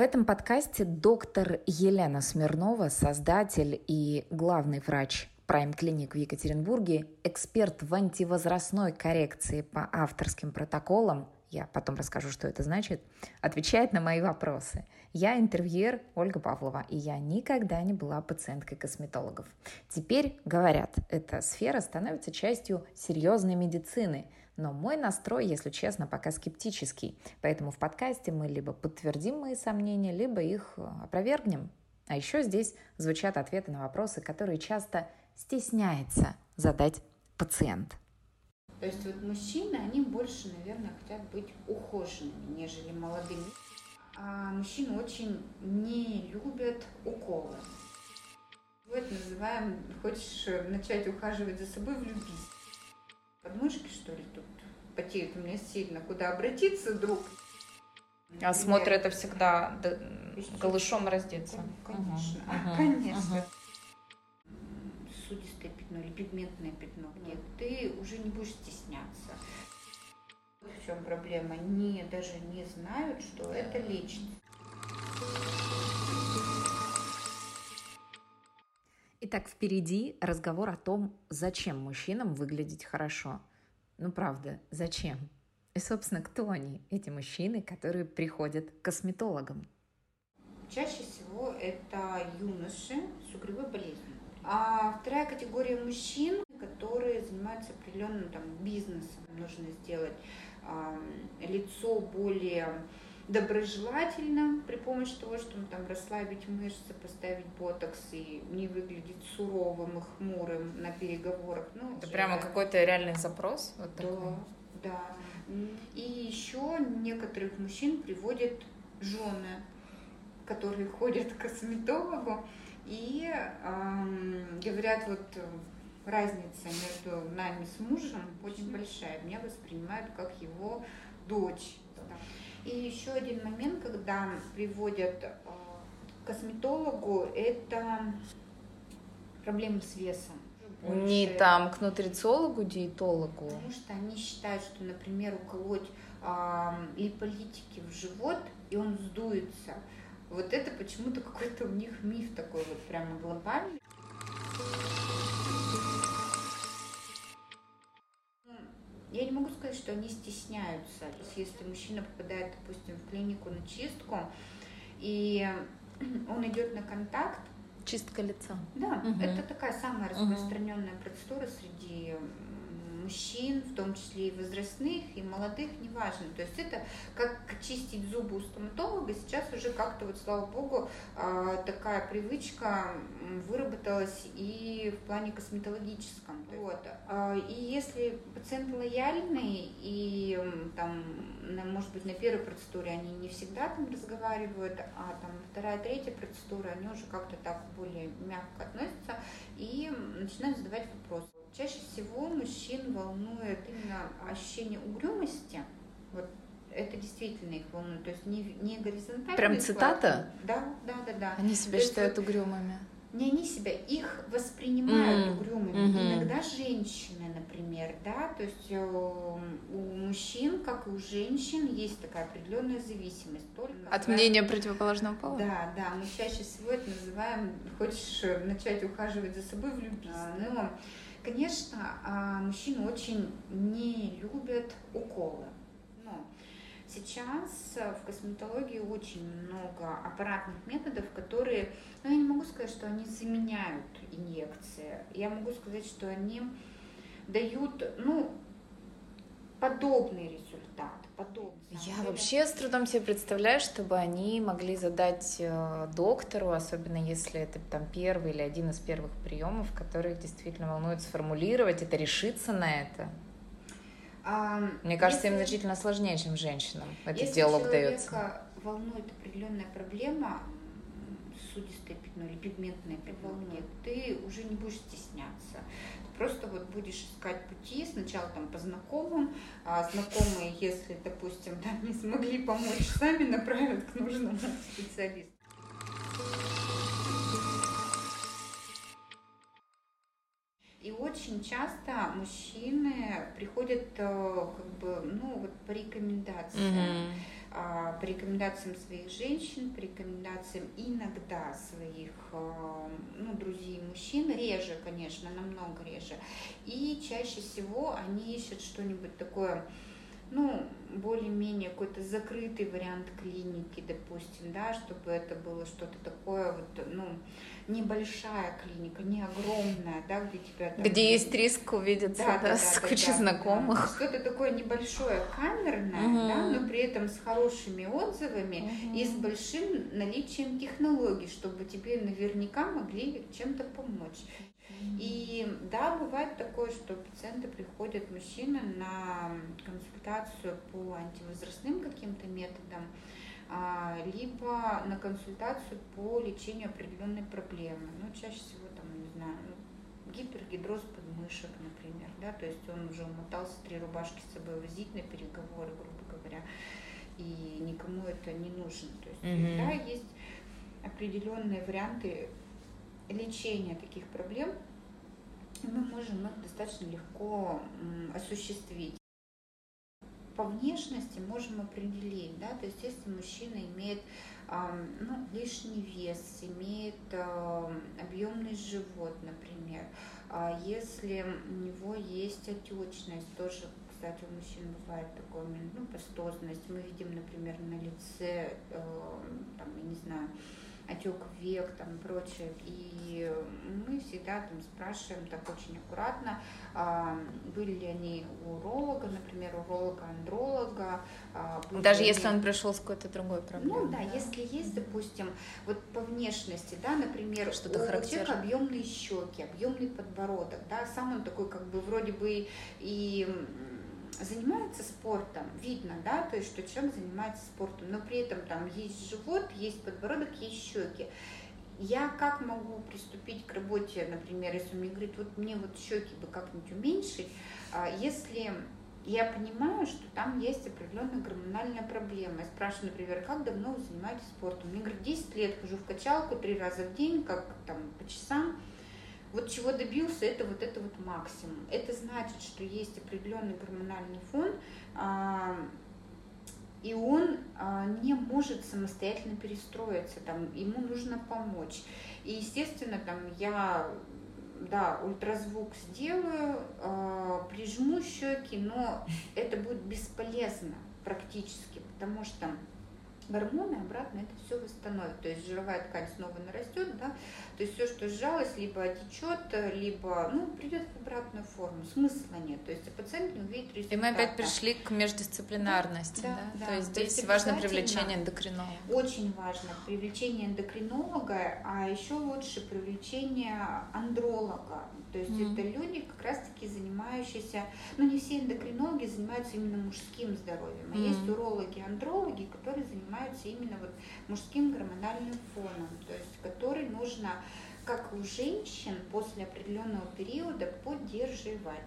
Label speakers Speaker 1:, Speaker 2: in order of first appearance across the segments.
Speaker 1: В этом подкасте доктор Елена Смирнова, создатель и главный врач Prime Clinic в Екатеринбурге, эксперт в антивозрастной коррекции по авторским протоколам, я потом расскажу, что это значит, отвечает на мои вопросы. Я интервьюер Ольга Павлова, и я никогда не была пациенткой косметологов. Теперь, говорят, эта сфера становится частью серьезной медицины, но мой настрой, если честно, пока скептический. Поэтому в подкасте мы либо подтвердим мои сомнения, либо их опровергнем. А еще здесь звучат ответы на вопросы, которые часто стесняется задать пациент.
Speaker 2: То есть вот мужчины, они больше, наверное, хотят быть ухоженными, нежели молодыми. А мужчины очень не любят уколы. Вот называем, хочешь начать ухаживать за собой, влюбись. Подмышки, что ли, тут потеют у меня сильно, куда обратиться вдруг?
Speaker 1: А смотры это всегда голышом раздеться.
Speaker 2: Конечно, угу. конечно. Угу сосудистое пятно или пигментное пятно, где ты уже не будешь стесняться. В чем проблема? Не, даже не знают, что это лечится.
Speaker 1: Итак, впереди разговор о том, зачем мужчинам выглядеть хорошо. Ну, правда, зачем? И, собственно, кто они, эти мужчины, которые приходят к косметологам?
Speaker 2: Чаще всего это юноши с угревой болезнью. А вторая категория мужчин, которые занимаются определенным там, бизнесом. Нужно сделать э, лицо более доброжелательно при помощи того, что ну, там расслабить мышцы, поставить ботокс и не выглядеть суровым и хмурым на переговорах.
Speaker 1: Ну, Это прямо какой-то реальный запрос?
Speaker 2: Вот да, такой. да. И еще некоторых мужчин приводят жены, которые ходят к косметологу, и э, говорят, вот э, разница между нами с мужем очень большая. Меня воспринимают как его дочь. И еще один момент, когда приводят э, к косметологу, это проблемы с весом.
Speaker 1: Больше. Не там к нутрициологу, диетологу.
Speaker 2: Потому что они считают, что, например, уколоть э, липолитики в живот, и он сдуется. Вот это почему-то какой-то у них миф такой вот прямо глобальный. Ну, я не могу сказать, что они стесняются. То есть если мужчина попадает, допустим, в клинику на чистку, и он идет на контакт.
Speaker 1: Чистка лица.
Speaker 2: Да, угу. это такая самая распространенная угу. процедура среди мужчин, в том числе и возрастных, и молодых, неважно. То есть это как чистить зубы у стоматолога, сейчас уже как-то вот, слава богу, а, такая привычка выработалась и в плане косметологическом. Вот. А, и если пациент лояльный, и там, может быть, на первой процедуре они не всегда там разговаривают, а там вторая, третья процедура, они уже как-то так более мягко относятся и начинают задавать вопросы. Чаще всего мужчин волнует именно ощущение угрюмости. Вот это действительно их волнует. То есть не, не горизонтально.
Speaker 1: Прям цитата?
Speaker 2: Да, да, да, да.
Speaker 1: Они себя То считают есть, угрюмыми.
Speaker 2: Не они себя, их воспринимают mm-hmm. угрюмыми. Mm-hmm. Иногда женщины, например, да, то есть э, у мужчин, как и у женщин, есть такая определенная зависимость.
Speaker 1: Только От мнения противоположного пола?
Speaker 2: Да, да, мы чаще всего это называем, хочешь начать ухаживать за собой, влюбись. А, но Конечно, а, мужчины очень не любят уколы. Но сейчас в косметологии очень много аппаратных методов, которые, ну я не могу сказать, что они заменяют инъекции. Я могу сказать, что они дают, ну, подобный результат. Подобный.
Speaker 1: Я вообще с трудом себе представляю, чтобы они могли задать э, доктору, особенно если это там первый или один из первых приемов, которые их действительно волнует сформулировать, это решиться на это. А, Мне кажется, если, им значительно сложнее, чем женщинам этот
Speaker 2: если
Speaker 1: диалог
Speaker 2: дается. Волнует определенная проблема, сосудистое пятно или пигментное пятно, нет, ты уже не будешь стесняться. Ты просто вот будешь искать пути, сначала там по знакомым, а знакомые, если, допустим, да, не смогли помочь, сами направят к нужному специалисту. И очень часто мужчины приходят э, как бы, ну, вот по рекомендациям. Mm-hmm по рекомендациям своих женщин, по рекомендациям иногда своих а, ну, друзей мужчин, реже, конечно, намного реже. И чаще всего они ищут что-нибудь такое, ну, более-менее какой-то закрытый вариант клиники, допустим, да, чтобы это было что-то такое вот, ну, небольшая клиника, не огромная, да, где тебя
Speaker 1: там... Где есть риск увидеться да, да, да, с кучей да, знакомых. Да.
Speaker 2: Что-то такое небольшое, камерное, угу. да, но при этом с хорошими отзывами угу. и с большим наличием технологий, чтобы тебе наверняка могли чем-то помочь. И да, бывает такое, что пациенты приходят, мужчины, на консультацию по антивозрастным каким-то методам, а, либо на консультацию по лечению определенной проблемы. Ну, чаще всего, там, не знаю, ну, гипергидроз подмышек, например, да, то есть он уже умотался три рубашки с собой возить на переговоры, грубо говоря, и никому это не нужно. То есть, mm-hmm. да, есть определенные варианты лечения таких проблем, мы можем их достаточно легко осуществить. По внешности можем определить, да, то есть если мужчина имеет ну, лишний вес, имеет объемный живот, например, а если у него есть отечность, тоже, кстати, у мужчин бывает такое, ну, пастозность, мы видим, например, на лице, там, я не знаю, отек век там и прочее. И мы всегда там спрашиваем так очень аккуратно, а, были ли они у уролога, например, уролога-андролога.
Speaker 1: А, Даже если они... он пришел с какой-то другой проблемой.
Speaker 2: Ну да, да, если есть, допустим, вот по внешности, да, например, Что-то у человека объемные щеки, объемный подбородок, да, сам он такой как бы вроде бы и занимается спортом, видно, да, то есть, что человек занимается спортом, но при этом там есть живот, есть подбородок, есть щеки. Я как могу приступить к работе, например, если он мне говорит, вот мне вот щеки бы как-нибудь уменьшить, а если я понимаю, что там есть определенная гормональная проблема. Я спрашиваю, например, как давно вы занимаетесь спортом? Мне говорят, 10 лет хожу в качалку три раза в день, как там по часам вот чего добился, это вот это вот максимум. Это значит, что есть определенный гормональный фон, а, и он а, не может самостоятельно перестроиться, там, ему нужно помочь. И, естественно, там я да, ультразвук сделаю, э, прижму щеки, но это будет бесполезно практически, потому что гормоны обратно это все восстановят. То есть жировая ткань снова нарастет, да, то есть все, что сжалось, либо отечет, либо ну, придет в обратную форму. Смысла нет. То есть пациент не увидит результата.
Speaker 1: И мы опять пришли к междисциплинарности. Да, да? Да, то есть здесь то есть важно привлечение эндокринолога.
Speaker 2: Очень важно привлечение эндокринолога, а еще лучше привлечение андролога. То есть mm-hmm. это люди, как раз-таки занимающиеся, ну не все эндокринологи занимаются именно мужским здоровьем, а mm-hmm. есть урологи, андрологи, которые занимаются именно вот мужским гормональным фоном, то есть который нужно, как у женщин, после определенного периода поддерживать.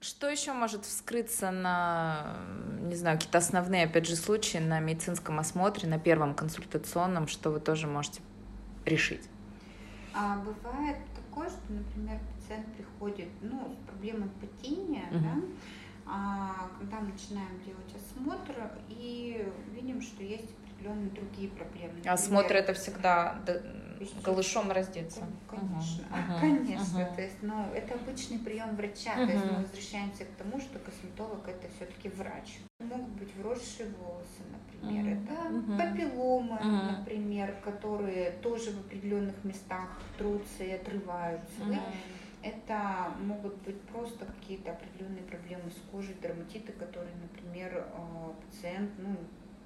Speaker 1: Что еще может вскрыться на, не знаю, какие-то основные, опять же, случаи на медицинском осмотре, на первом консультационном, что вы тоже можете решить?
Speaker 2: А, бывает такое, что, например, пациент приходит ну, с проблемой потения, угу. да, а, когда мы начинаем делать осмотр и видим, что есть определенные другие проблемы.
Speaker 1: Например, осмотр это всегда голышом раздеться.
Speaker 2: Конечно, угу. конечно. Угу. То есть, ну, это обычный прием врача. Угу. То есть мы возвращаемся к тому, что косметолог это все-таки врач. Могут быть вросшие волосы, например, угу. это угу. папилломы, угу. например, которые тоже в определенных местах трутся и отрываются. Угу. Да? Это могут быть просто какие-то определенные проблемы с кожей, дерматиты, которые, например, э, пациент, ну,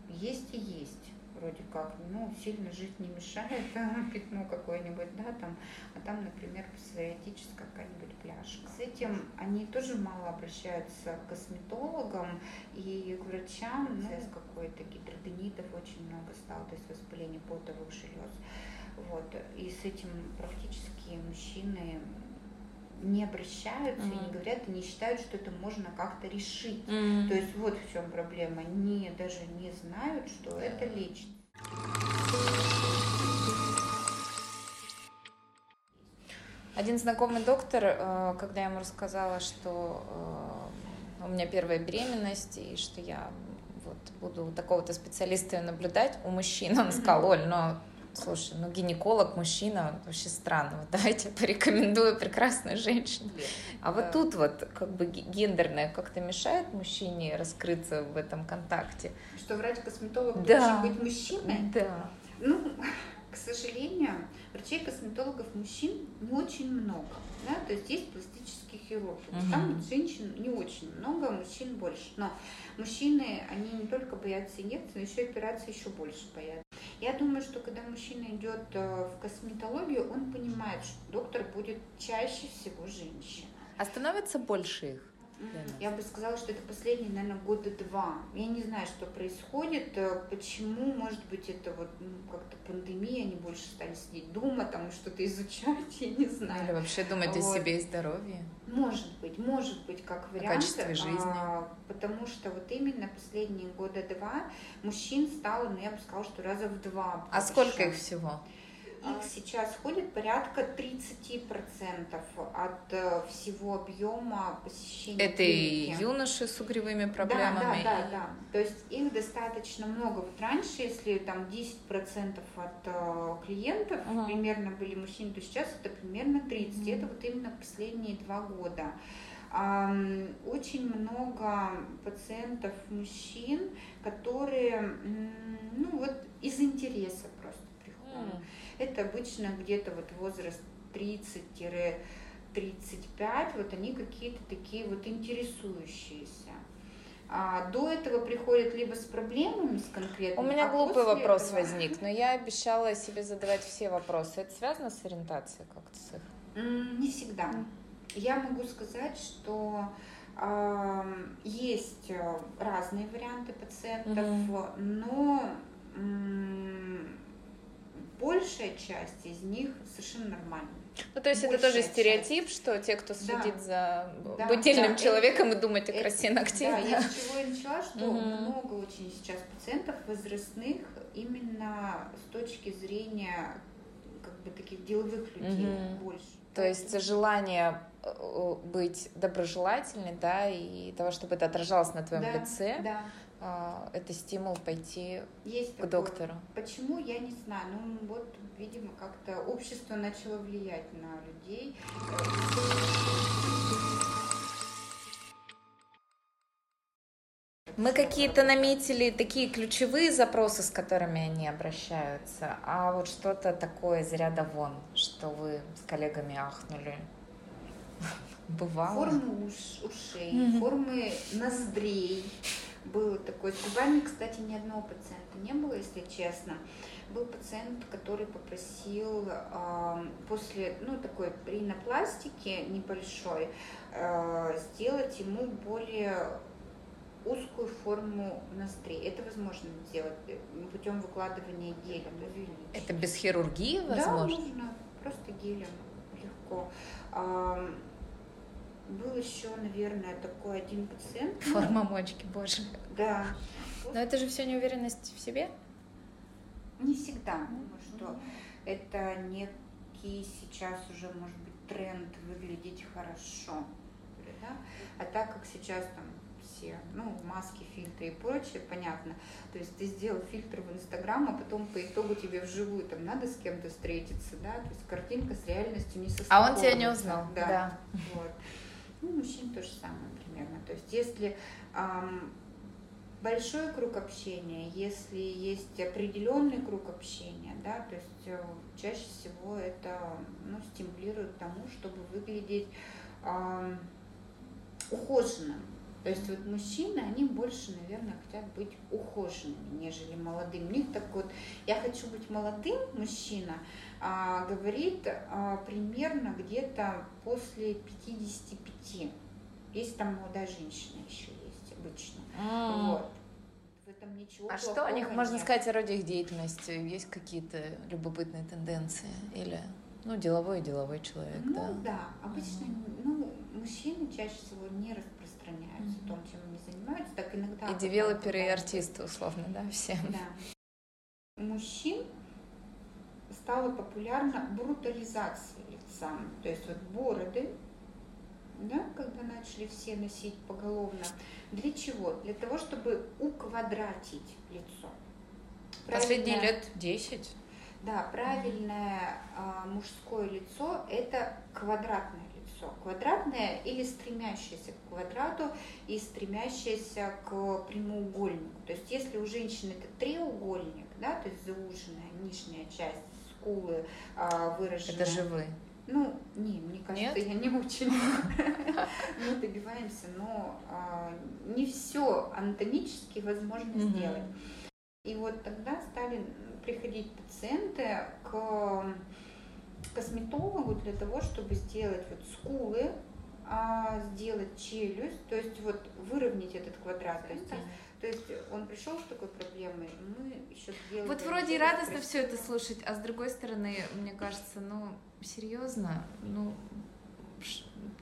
Speaker 2: есть и есть вроде как, ну, сильно жить не мешает, пятно какое-нибудь, да, там, а там, например, псориатическая какая-нибудь пляжка. С этим они тоже мало обращаются к косметологам и к врачам, ну, с какой-то гидрогенитов очень много стало, то есть воспаление потовых желез. Вот, и с этим практически мужчины не обращаются mm-hmm. и не говорят, и не считают, что это можно как-то решить. Mm-hmm. То есть вот в чем проблема. Они даже не знают, что yeah. это лечит.
Speaker 1: Один знакомый доктор, э, когда я ему рассказала, что э, у меня первая беременность и что я вот буду такого-то специалиста наблюдать у мужчин, он сказал, Оль, но слушай, ну гинеколог, мужчина, вообще странно, вот давайте порекомендую прекрасную женщину. А вот тут вот как бы гендерное как-то мешает мужчине раскрыться в этом контакте.
Speaker 2: Что врач-косметолог
Speaker 1: да.
Speaker 2: должен быть мужчиной?
Speaker 1: Да.
Speaker 2: Ну, к сожалению, врачей-косметологов мужчин не очень много. Да? То есть есть пластические хирурги. Угу. Там женщин не очень много, а мужчин больше. Но мужчины, они не только боятся инъекций, но еще и операции еще больше боятся. Я думаю, что когда мужчина идет э, в косметологию, он понимает, что доктор будет чаще всего женщина.
Speaker 1: А становится больше их?
Speaker 2: Я бы сказала, что это последние, наверное, года два. Я не знаю, что происходит, э, почему, может быть, это вот ну, как-то пандемия, они больше стали сидеть дома, там что-то изучать, я не знаю.
Speaker 1: Или вообще думать вот. о себе и здоровье.
Speaker 2: Может быть, может быть, как вариант.
Speaker 1: О качестве жизни. А,
Speaker 2: потому что вот именно последние года два мужчин стало, ну, я бы сказала, что раза в два.
Speaker 1: Больше. А сколько их всего?
Speaker 2: Их сейчас ходит порядка 30% от э, всего объема посещения
Speaker 1: Это клиники. и юноши с угревыми проблемами?
Speaker 2: Да, да, да, да. То есть их достаточно много. Вот раньше, если там 10% от э, клиентов угу. примерно были мужчины, то сейчас это примерно 30%. Угу. Это вот именно последние два года. Очень много пациентов мужчин, которые ну, вот из интереса просто приходят. Mm. Это обычно где-то вот возраст 30-35, вот они какие-то такие вот интересующиеся. А до этого приходят либо с проблемами, с конкретными.
Speaker 1: У меня а глупый вопрос этого... возник, но я обещала себе задавать все вопросы. Это связано с ориентацией как-то с
Speaker 2: их? Не всегда. Я могу сказать, что э, есть э, разные варианты пациентов, mm-hmm. но большая часть из них совершенно нормальные.
Speaker 1: Ну, то есть Большая это тоже стереотип, часть. что те, кто следит да. за да, будильным да, человеком это, и думает о красе это, ногтей.
Speaker 2: Да, я с чего и начала, что угу. много очень сейчас пациентов возрастных именно с точки зрения как бы таких деловых людей угу. больше.
Speaker 1: То есть желание э, быть доброжелательной, да, и того, чтобы это отражалось на твоем
Speaker 2: да,
Speaker 1: лице.
Speaker 2: Да
Speaker 1: это стимул пойти
Speaker 2: Есть
Speaker 1: к такое. доктору.
Speaker 2: Почему, я не знаю. Ну, вот, видимо, как-то общество начало влиять на людей.
Speaker 1: Мы какие-то наметили такие ключевые запросы, с которыми они обращаются, а вот что-то такое из ряда вон, что вы с коллегами ахнули. Бывало.
Speaker 2: Формы уш, ушей, mm-hmm. формы ноздрей, было такое. С губами, кстати, ни одного пациента не было, если честно. Был пациент, который попросил э, после, ну, такой ринопластики небольшой э, сделать ему более узкую форму ноздрей. Это возможно сделать э, путем выкладывания геля.
Speaker 1: Это без хирургии возможно?
Speaker 2: Да, можно. Просто гелем легко. Был еще, наверное, такой один пациент.
Speaker 1: Форма мочки, боже.
Speaker 2: Да.
Speaker 1: Но это же все неуверенность в себе?
Speaker 2: Не всегда. Потому что это некий сейчас уже, может быть, тренд выглядеть хорошо. Да? А так как сейчас там все, ну, маски, фильтры и прочее, понятно. То есть ты сделал фильтр в Инстаграм, а потом по итогу тебе вживую там надо с кем-то встретиться, да, то есть картинка с реальностью не
Speaker 1: состыковывается. А он тебя не узнал,
Speaker 2: да. да. Вот. Ну, мужчин то же самое примерно. То есть если эм, большой круг общения, если есть определенный круг общения, да, то есть э, чаще всего это ну, стимулирует тому, чтобы выглядеть э, ухоженным. То есть вот мужчины, они больше, наверное, хотят быть ухоженными, нежели молодым. У них так вот, я хочу быть молодым, мужчина, а, говорит а, примерно где-то после 55. Есть там молодая женщина еще есть обычно. Mm. Вот.
Speaker 1: В этом ничего А что о них нет. можно сказать о роде их деятельности? Есть какие-то любопытные тенденции? Или ну, деловой и деловой человек,
Speaker 2: ну,
Speaker 1: да?
Speaker 2: да. Обычно, mm ну, мужчины чаще всего не распространяются mm-hmm. том, чем они занимаются. Так иногда...
Speaker 1: И девелоперы, и артисты, условно, да, все.
Speaker 2: Да. Мужчин стала популярна брутализация лица. То есть вот бороды, да, когда начали все носить поголовно. Для чего? Для того, чтобы уквадратить лицо.
Speaker 1: Последние лет 10.
Speaker 2: Да, правильное а, мужское лицо – это квадратное лицо. Квадратное или стремящееся к квадрату и стремящееся к прямоугольнику. То есть если у женщины это треугольник, да, то есть зауженная нижняя часть скулы а, выраженная.
Speaker 1: Это же вы.
Speaker 2: Ну, не, мне кажется, Нет? я не очень. Мы добиваемся, но а, не все анатомически возможно сделать. И вот тогда стали приходить пациенты к косметологу для того, чтобы сделать вот скулы, а, сделать челюсть, то есть вот выровнять этот квадрат. То есть, то есть он пришел с такой проблемой, мы еще сделали...
Speaker 1: Вот вроде и радостно все это слушать, а с другой стороны, мне кажется, ну, серьезно, ну,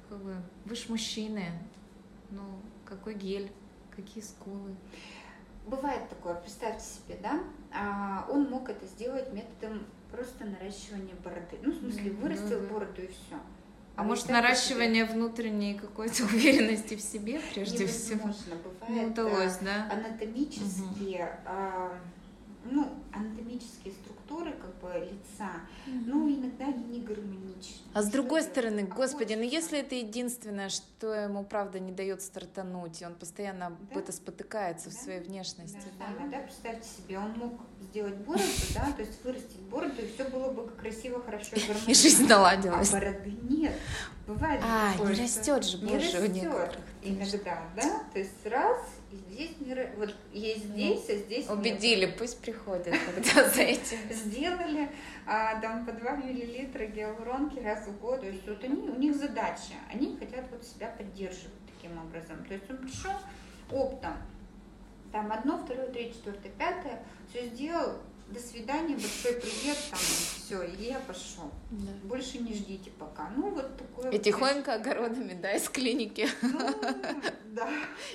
Speaker 1: как бы, вы ж мужчины, ну, какой гель, какие скулы.
Speaker 2: Бывает такое, представьте себе, да, а, он мог это сделать методом просто наращивания бороды. Ну, в смысле, вырастил бороду и все.
Speaker 1: А, а может, наращивание себе... внутренней какой-то уверенности в себе, прежде всего?
Speaker 2: Невозможно. Бывает, Не удалось, да? Анатомически, угу. а, ну, анатомические структуры лица, mm-hmm. ну иногда они не гармоничны.
Speaker 1: А с другой стороны, господи, ну если это единственное, что ему правда не дает стартануть, и он постоянно да? это спотыкается да? в своей внешности.
Speaker 2: Да, да? да, представьте себе, он мог сделать бороду, да, то есть вырастить бороду, и все было бы красиво, хорошо и гармонично.
Speaker 1: И жизнь наладилась.
Speaker 2: А бороды нет. Бывает
Speaker 1: а, такое, не растет же больше
Speaker 2: у некоторых. Иногда, да, то есть раз, здесь вот есть здесь, а здесь
Speaker 1: убедили, нет. пусть приходят, когда за этим.
Speaker 2: Сделали а, там по 2 миллилитра гиалуронки раз в год, то есть вот они у них задача, они хотят вот себя поддерживать таким образом, то есть он пришел оптом, там одно, второе, третье, четвертое, пятое, все сделал, до свидания, большой привет, там, все, и я пошел. Да. Больше не ждите пока. Ну, вот такое.
Speaker 1: И вот тихонько огородами, да, из клиники.
Speaker 2: Ну, да.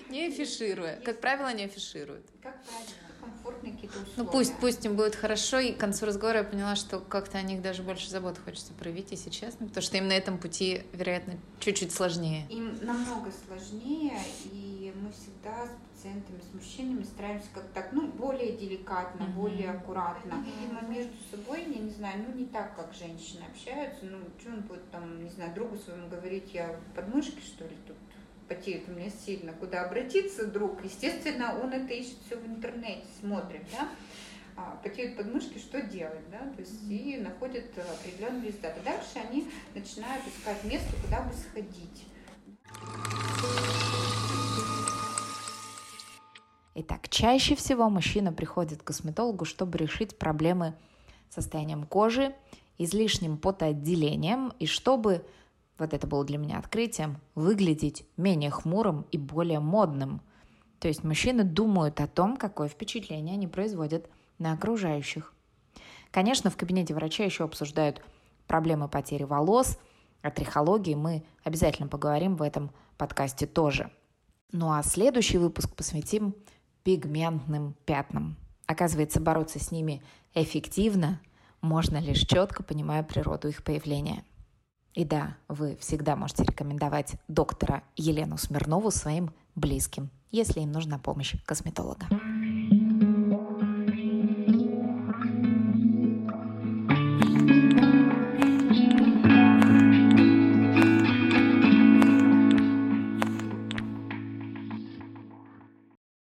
Speaker 1: Не афишируя. Как правило, не афишируют.
Speaker 2: Как правило комфортные какие-то условия.
Speaker 1: Ну пусть, пусть им будет хорошо, и к концу разговора я поняла, что как-то о них даже больше забот хочется проявить, если честно, потому что им на этом пути, вероятно, чуть-чуть сложнее.
Speaker 2: Им намного сложнее, и мы всегда пациентами, с мужчинами стараемся как так, ну, более деликатно, mm-hmm. более аккуратно. Видимо, между собой, я не знаю, ну, не так, как женщины общаются, ну, что он будет там, не знаю, другу своему говорить, я подмышки, что ли, тут потеет у меня сильно, куда обратиться друг, естественно, он это ищет все в интернете, смотрит, да, а, потеют подмышки, что делать, да, то есть mm-hmm. и находят определенные результаты. Дальше они начинают искать место, куда бы сходить.
Speaker 1: Итак, чаще всего мужчина приходит к косметологу, чтобы решить проблемы с состоянием кожи, излишним потоотделением и чтобы, вот это было для меня открытием, выглядеть менее хмурым и более модным. То есть мужчины думают о том, какое впечатление они производят на окружающих. Конечно, в кабинете врача еще обсуждают проблемы потери волос, о трихологии мы обязательно поговорим в этом подкасте тоже. Ну а следующий выпуск посвятим пигментным пятнам. Оказывается, бороться с ними эффективно можно лишь четко понимая природу их появления. И да, вы всегда можете рекомендовать доктора Елену Смирнову своим близким, если им нужна помощь косметолога.